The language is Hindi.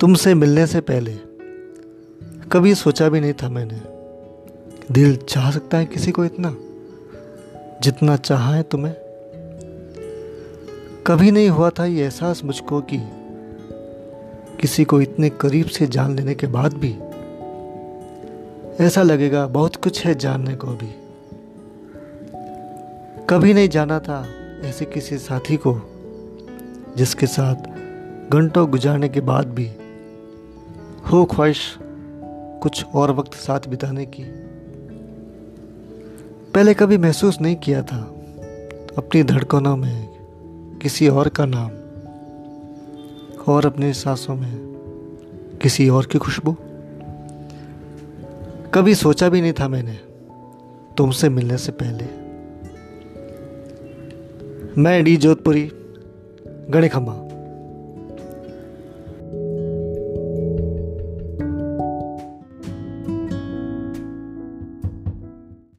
तुमसे मिलने से पहले कभी सोचा भी नहीं था मैंने। दिल चाह सकता है किसी को इतना, जितना चाहा है तुम्हें। कभी नहीं हुआ था ये एहसास मुझको कि किसी को इतने करीब से जान लेने के बाद भी ऐसा लगेगा बहुत कुछ है जानने को भी कभी नहीं जाना था ऐसे किसी साथी को, जिसके साथ घंटों गुजारने के बाद भी हो ख्वाहिश कुछ और वक्त साथ बिताने की। पहले कभी महसूस नहीं किया था, अपनी धड़कनों में, किसी और का नाम और अपने सांसों में किसी और की खुशबू। कभी सोचा भी नहीं था मैंने तुमसे मिलने से पहले। मैं डी जोधपुरी गणे खम्मा